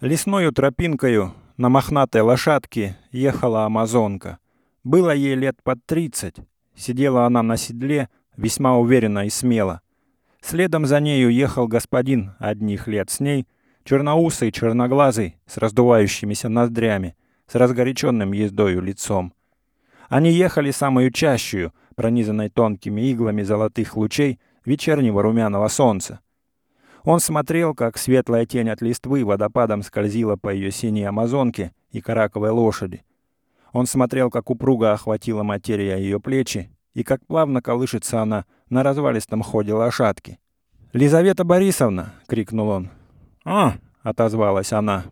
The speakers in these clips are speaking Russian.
Лесною тропинкою на мохнатой лошадке ехала амазонка. Было ей лет под тридцать. Сидела она на седле, весьма уверенно и смело. Следом за нею ехал господин одних лет с ней, черноусый, черноглазый, с раздувающимися ноздрями, с разгоряченным ездою лицом. Они ехали самую чащую, пронизанной тонкими иглами золотых лучей вечернего румяного солнца. Он смотрел, как светлая тень от листвы водопадом скользила по ее синей амазонке и караковой лошади. Он смотрел, как упруго охватила материя ее плечи и как плавно колышется она на развалистом ходе лошадки. «Лизавета Борисовна!» — крикнул он. «А!» — отозвалась она.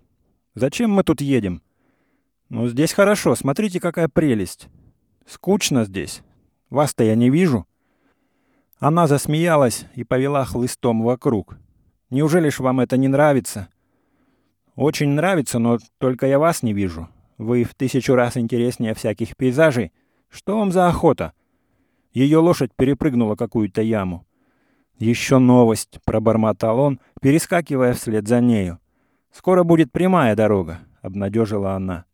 «Зачем мы тут едем?» «Ну, здесь хорошо. Смотрите, какая прелесть. Скучно здесь. Вас-то я не вижу». Она засмеялась и повела хлыстом вокруг. Неужели ж вам это не нравится? Очень нравится, но только я вас не вижу. Вы в тысячу раз интереснее всяких пейзажей. Что вам за охота? Ее лошадь перепрыгнула какую-то яму. Еще новость, пробормотал он, перескакивая вслед за нею. Скоро будет прямая дорога, обнадежила она.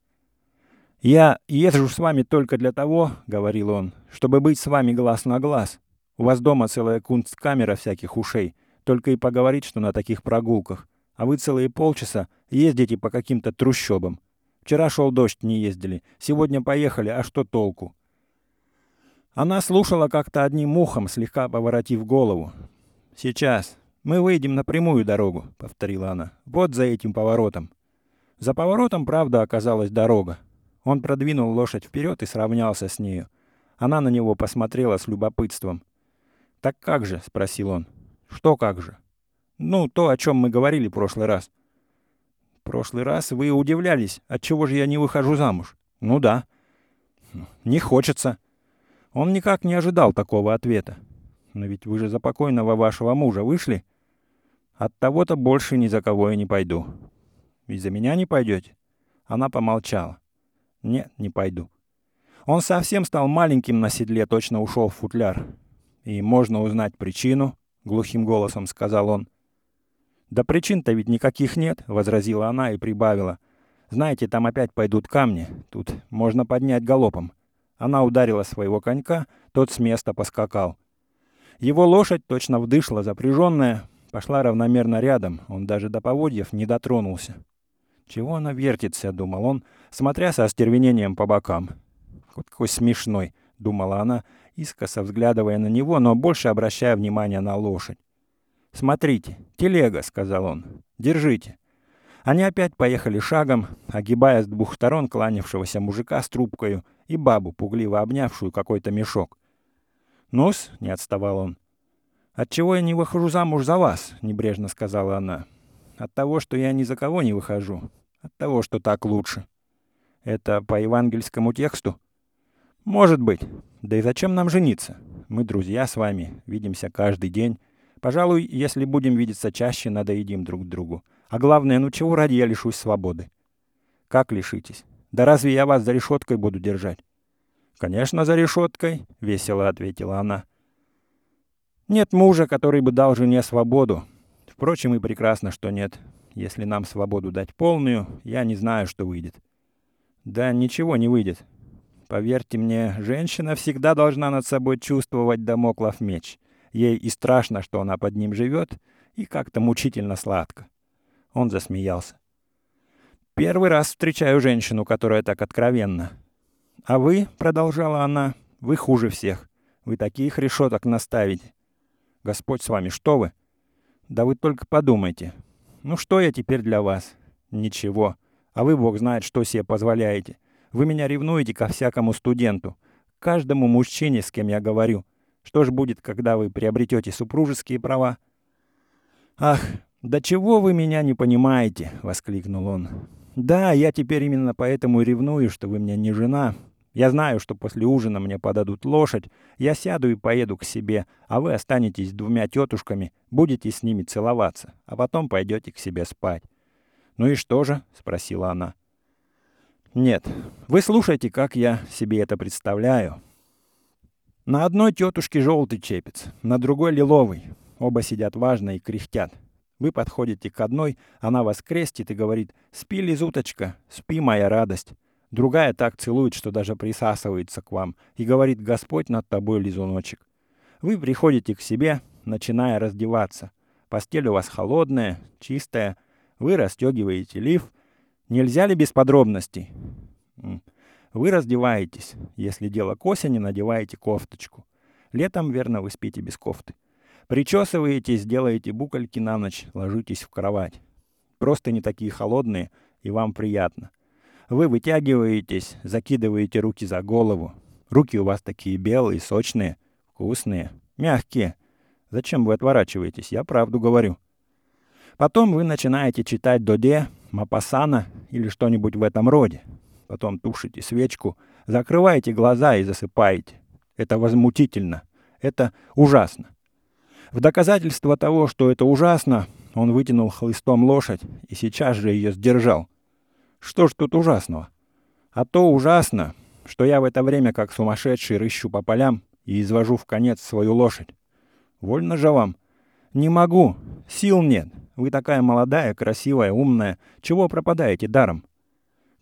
Я езжу с вами только для того, говорил он, чтобы быть с вами глаз на глаз. У вас дома целая кунсткамера всяких ушей только и поговорить, что на таких прогулках. А вы целые полчаса ездите по каким-то трущобам. Вчера шел дождь, не ездили. Сегодня поехали, а что толку? Она слушала как-то одним ухом, слегка поворотив голову. «Сейчас. Мы выйдем на прямую дорогу», — повторила она. «Вот за этим поворотом». За поворотом, правда, оказалась дорога. Он продвинул лошадь вперед и сравнялся с нею. Она на него посмотрела с любопытством. «Так как же?» — спросил он. Что как же? Ну, то, о чем мы говорили в прошлый раз. В прошлый раз вы удивлялись, от чего же я не выхожу замуж. Ну да. Не хочется. Он никак не ожидал такого ответа. Но ведь вы же за покойного вашего мужа вышли. От того-то больше ни за кого я не пойду. Ведь за меня не пойдете? Она помолчала. Нет, не пойду. Он совсем стал маленьким на седле, точно ушел в футляр. И можно узнать причину, — глухим голосом сказал он. «Да причин-то ведь никаких нет», — возразила она и прибавила. «Знаете, там опять пойдут камни. Тут можно поднять галопом». Она ударила своего конька, тот с места поскакал. Его лошадь, точно вдышла, запряженная, пошла равномерно рядом, он даже до поводьев не дотронулся. «Чего она вертится?» — думал он, смотря со остервенением по бокам. «Вот какой смешной!» — думала она искоса взглядывая на него, но больше обращая внимание на лошадь. «Смотрите, телега», — сказал он. «Держите». Они опять поехали шагом, огибая с двух сторон кланявшегося мужика с трубкою и бабу, пугливо обнявшую какой-то мешок. «Ну-с», — не отставал он. «Отчего я не выхожу замуж за вас?» — небрежно сказала она. «От того, что я ни за кого не выхожу. От того, что так лучше». «Это по евангельскому тексту?» «Может быть. Да и зачем нам жениться? Мы друзья с вами, видимся каждый день. Пожалуй, если будем видеться чаще, надоедим друг другу. А главное, ну чего ради я лишусь свободы? Как лишитесь? Да разве я вас за решеткой буду держать? Конечно, за решеткой, весело ответила она. Нет мужа, который бы дал жене свободу. Впрочем, и прекрасно, что нет. Если нам свободу дать полную, я не знаю, что выйдет. Да ничего не выйдет. Поверьте мне, женщина всегда должна над собой чувствовать домоклов меч. Ей и страшно, что она под ним живет, и как-то мучительно сладко. Он засмеялся. Первый раз встречаю женщину, которая так откровенна. А вы, продолжала она, вы хуже всех. Вы таких решеток наставите. Господь с вами, что вы? Да вы только подумайте. Ну что я теперь для вас? Ничего. А вы, Бог знает, что себе позволяете. Вы меня ревнуете ко всякому студенту, каждому мужчине, с кем я говорю. Что ж будет, когда вы приобретете супружеские права? Ах, да чего вы меня не понимаете, воскликнул он. Да, я теперь именно поэтому и ревную, что вы мне не жена. Я знаю, что после ужина мне подадут лошадь, я сяду и поеду к себе, а вы останетесь с двумя тетушками, будете с ними целоваться, а потом пойдете к себе спать. Ну и что же? спросила она. Нет, вы слушайте, как я себе это представляю. На одной тетушке желтый чепец, на другой лиловый. Оба сидят важно и кряхтят. Вы подходите к одной, она вас крестит и говорит «Спи, лизуточка, спи, моя радость». Другая так целует, что даже присасывается к вам и говорит «Господь над тобой, лизуночек». Вы приходите к себе, начиная раздеваться. Постель у вас холодная, чистая. Вы расстегиваете лиф. Нельзя ли без подробностей? Вы раздеваетесь. Если дело к осени, надеваете кофточку. Летом, верно, вы спите без кофты. Причесываетесь, делаете букольки на ночь, ложитесь в кровать. Просто не такие холодные, и вам приятно. Вы вытягиваетесь, закидываете руки за голову. Руки у вас такие белые, сочные, вкусные, мягкие. Зачем вы отворачиваетесь? Я правду говорю. Потом вы начинаете читать Доде, Мапасана или что-нибудь в этом роде. Потом тушите свечку, закрываете глаза и засыпаете. Это возмутительно. Это ужасно. В доказательство того, что это ужасно, он вытянул хлыстом лошадь и сейчас же ее сдержал. Что ж тут ужасного? А то ужасно, что я в это время как сумасшедший рыщу по полям и извожу в конец свою лошадь. Вольно же вам. Не могу. Сил нет. Вы такая молодая, красивая, умная. Чего пропадаете даром?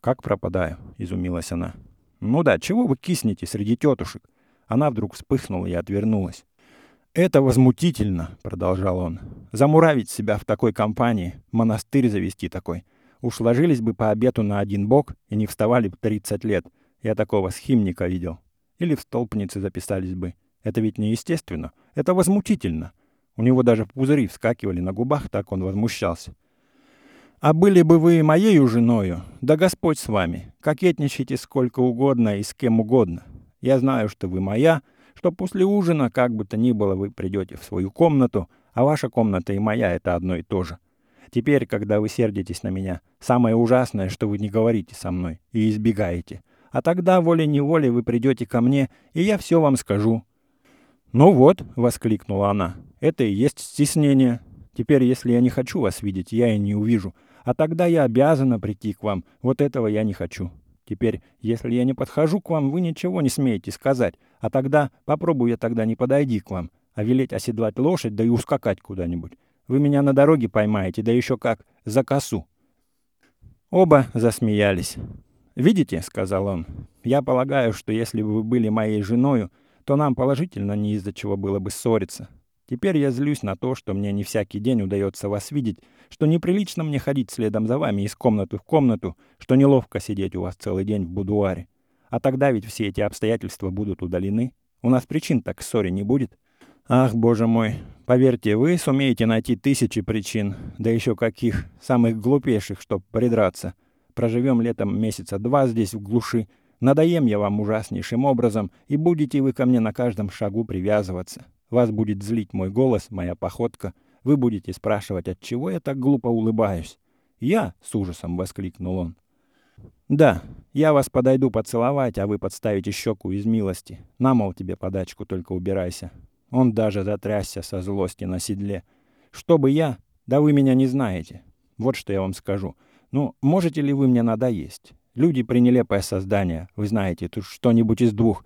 Как пропадаю? Изумилась она. Ну да, чего вы киснете среди тетушек? Она вдруг вспыхнула и отвернулась. «Это возмутительно», — продолжал он. «Замуравить себя в такой компании, монастырь завести такой. Уж ложились бы по обету на один бок и не вставали бы 30 лет. Я такого схимника видел. Или в столпнице записались бы. Это ведь неестественно. Это возмутительно». У него даже пузыри вскакивали на губах, так он возмущался. «А были бы вы моею женою, да Господь с вами, кокетничайте сколько угодно и с кем угодно. Я знаю, что вы моя, — что после ужина, как бы то ни было, вы придете в свою комнату, а ваша комната и моя — это одно и то же. Теперь, когда вы сердитесь на меня, самое ужасное, что вы не говорите со мной и избегаете. А тогда волей-неволей вы придете ко мне, и я все вам скажу». «Ну вот», — воскликнула она, — «это и есть стеснение. Теперь, если я не хочу вас видеть, я и не увижу. А тогда я обязана прийти к вам. Вот этого я не хочу. Теперь, если я не подхожу к вам, вы ничего не смеете сказать. А тогда, попробую я тогда не подойди к вам, а велеть оседлать лошадь, да и ускакать куда-нибудь. Вы меня на дороге поймаете, да еще как, за косу». Оба засмеялись. «Видите», — сказал он, — «я полагаю, что если бы вы были моей женою, то нам положительно не из-за чего было бы ссориться. Теперь я злюсь на то, что мне не всякий день удается вас видеть, что неприлично мне ходить следом за вами из комнаты в комнату, что неловко сидеть у вас целый день в будуаре. А тогда ведь все эти обстоятельства будут удалены. У нас причин так к ссоре не будет. Ах, боже мой, поверьте, вы сумеете найти тысячи причин, да еще каких, самых глупейших, чтоб придраться. Проживем летом месяца два здесь в глуши, надоем я вам ужаснейшим образом, и будете вы ко мне на каждом шагу привязываться. Вас будет злить мой голос, моя походка. Вы будете спрашивать, от чего я так глупо улыбаюсь. «Я?» — с ужасом воскликнул он. «Да, я вас подойду поцеловать, а вы подставите щеку из милости. На, мол, тебе подачку, только убирайся». Он даже затрясся со злости на седле. «Чтобы я? Да вы меня не знаете. Вот что я вам скажу. Ну, можете ли вы мне надоесть? Люди пренелепое создание, вы знаете, тут что-нибудь из двух.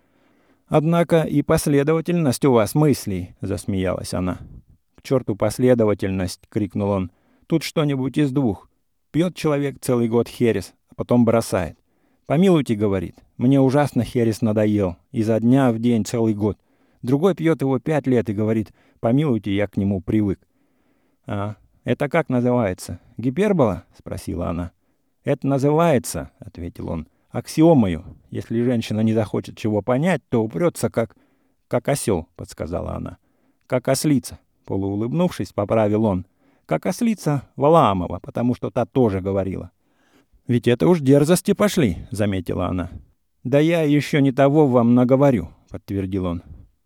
«Однако и последовательность у вас мыслей», — засмеялась она. «К черту последовательность!» — крикнул он. «Тут что-нибудь из двух. Пьет человек целый год херес, а потом бросает. «Помилуйте», — говорит, — «мне ужасно херес надоел. Изо дня в день целый год. Другой пьет его пять лет и говорит, «Помилуйте, я к нему привык». «А, это как называется? Гипербола?» — спросила она. «Это называется», — ответил он, аксиомою. Если женщина не захочет чего понять, то упрется как... как осел, подсказала она. Как ослица, полуулыбнувшись, поправил он. Как ослица Валаамова, потому что та тоже говорила. «Ведь это уж дерзости пошли», — заметила она. «Да я еще не того вам наговорю», — подтвердил он.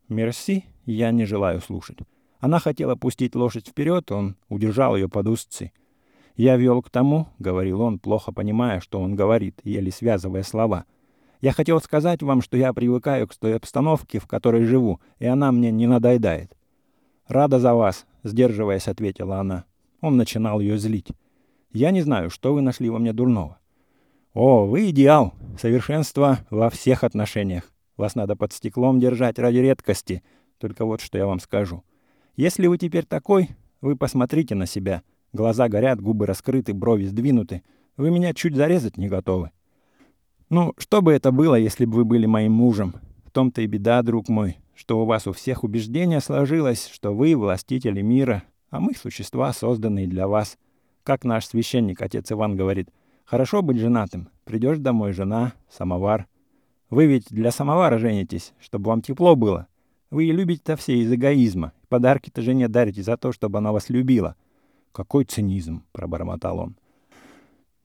«Мерси, я не желаю слушать». Она хотела пустить лошадь вперед, он удержал ее под узцы. «Я вел к тому», — говорил он, плохо понимая, что он говорит, еле связывая слова. «Я хотел сказать вам, что я привыкаю к той обстановке, в которой живу, и она мне не надоедает». «Рада за вас», — сдерживаясь, ответила она. Он начинал ее злить. «Я не знаю, что вы нашли во мне дурного». «О, вы идеал! Совершенство во всех отношениях. Вас надо под стеклом держать ради редкости. Только вот что я вам скажу. Если вы теперь такой, вы посмотрите на себя — Глаза горят, губы раскрыты, брови сдвинуты. Вы меня чуть зарезать не готовы. Ну, что бы это было, если бы вы были моим мужем? В том-то и беда, друг мой, что у вас у всех убеждение сложилось, что вы властители мира, а мы существа, созданные для вас. Как наш священник, отец Иван, говорит, хорошо быть женатым. Придешь домой, жена, самовар. Вы ведь для самовара женитесь, чтобы вам тепло было. Вы и любите-то все из эгоизма. Подарки-то жене дарите за то, чтобы она вас любила. Какой цинизм, пробормотал он.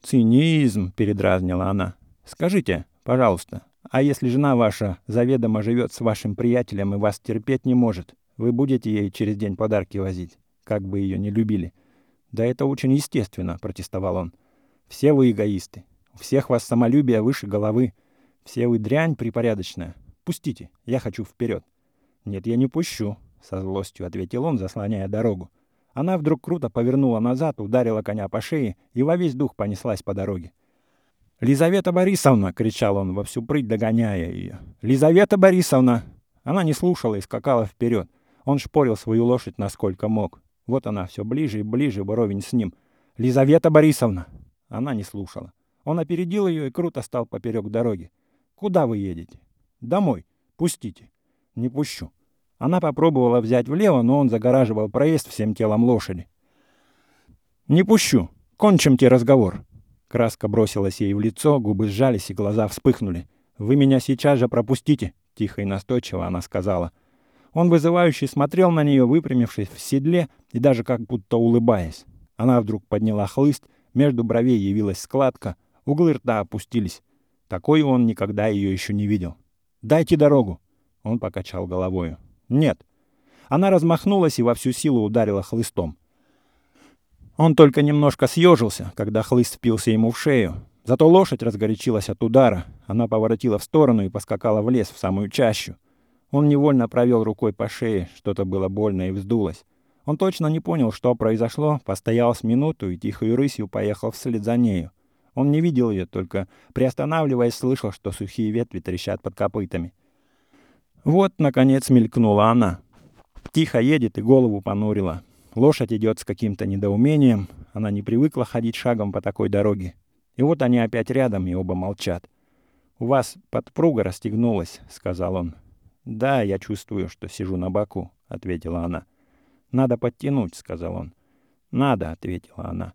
Цинизм, передразнила она. Скажите, пожалуйста, а если жена ваша заведомо живет с вашим приятелем и вас терпеть не может, вы будете ей через день подарки возить, как бы ее не любили? Да это очень естественно, протестовал он. Все вы эгоисты. У всех вас самолюбие выше головы. Все вы дрянь припорядочная. Пустите, я хочу вперед. Нет, я не пущу, со злостью ответил он, заслоняя дорогу. Она вдруг круто повернула назад, ударила коня по шее и во весь дух понеслась по дороге. «Лизавета Борисовна!» — кричал он во всю прыть, догоняя ее. «Лизавета Борисовна!» Она не слушала и скакала вперед. Он шпорил свою лошадь насколько мог. Вот она все ближе и ближе, вровень с ним. «Лизавета Борисовна!» Она не слушала. Он опередил ее и круто стал поперек дороги. «Куда вы едете?» «Домой. Пустите». «Не пущу». Она попробовала взять влево, но он загораживал проезд всем телом лошади. «Не пущу. Кончимте разговор». Краска бросилась ей в лицо, губы сжались и глаза вспыхнули. «Вы меня сейчас же пропустите», — тихо и настойчиво она сказала. Он вызывающе смотрел на нее, выпрямившись в седле и даже как будто улыбаясь. Она вдруг подняла хлыст, между бровей явилась складка, углы рта опустились. Такой он никогда ее еще не видел. «Дайте дорогу!» Он покачал головою. «Нет». Она размахнулась и во всю силу ударила хлыстом. Он только немножко съежился, когда хлыст впился ему в шею. Зато лошадь разгорячилась от удара. Она поворотила в сторону и поскакала в лес в самую чащу. Он невольно провел рукой по шее, что-то было больно и вздулось. Он точно не понял, что произошло, постоял с минуту и тихой рысью поехал вслед за нею. Он не видел ее, только, приостанавливаясь, слышал, что сухие ветви трещат под копытами. Вот, наконец, мелькнула она. Тихо едет и голову понурила. Лошадь идет с каким-то недоумением, она не привыкла ходить шагом по такой дороге. И вот они опять рядом, и оба молчат. «У вас подпруга расстегнулась», — сказал он. «Да, я чувствую, что сижу на боку», — ответила она. «Надо подтянуть», — сказал он. «Надо», — ответила она.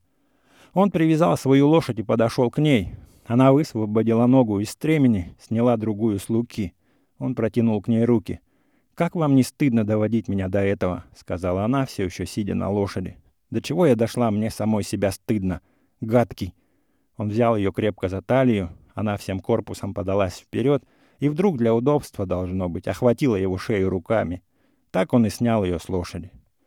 Он привязал свою лошадь и подошел к ней. Она высвободила ногу из стремени, сняла другую с луки. Он протянул к ней руки. «Как вам не стыдно доводить меня до этого?» — сказала она, все еще сидя на лошади. «До чего я дошла, мне самой себя стыдно. Гадкий!» Он взял ее крепко за талию, она всем корпусом подалась вперед и вдруг для удобства, должно быть, охватила его шею руками. Так он и снял ее с лошади.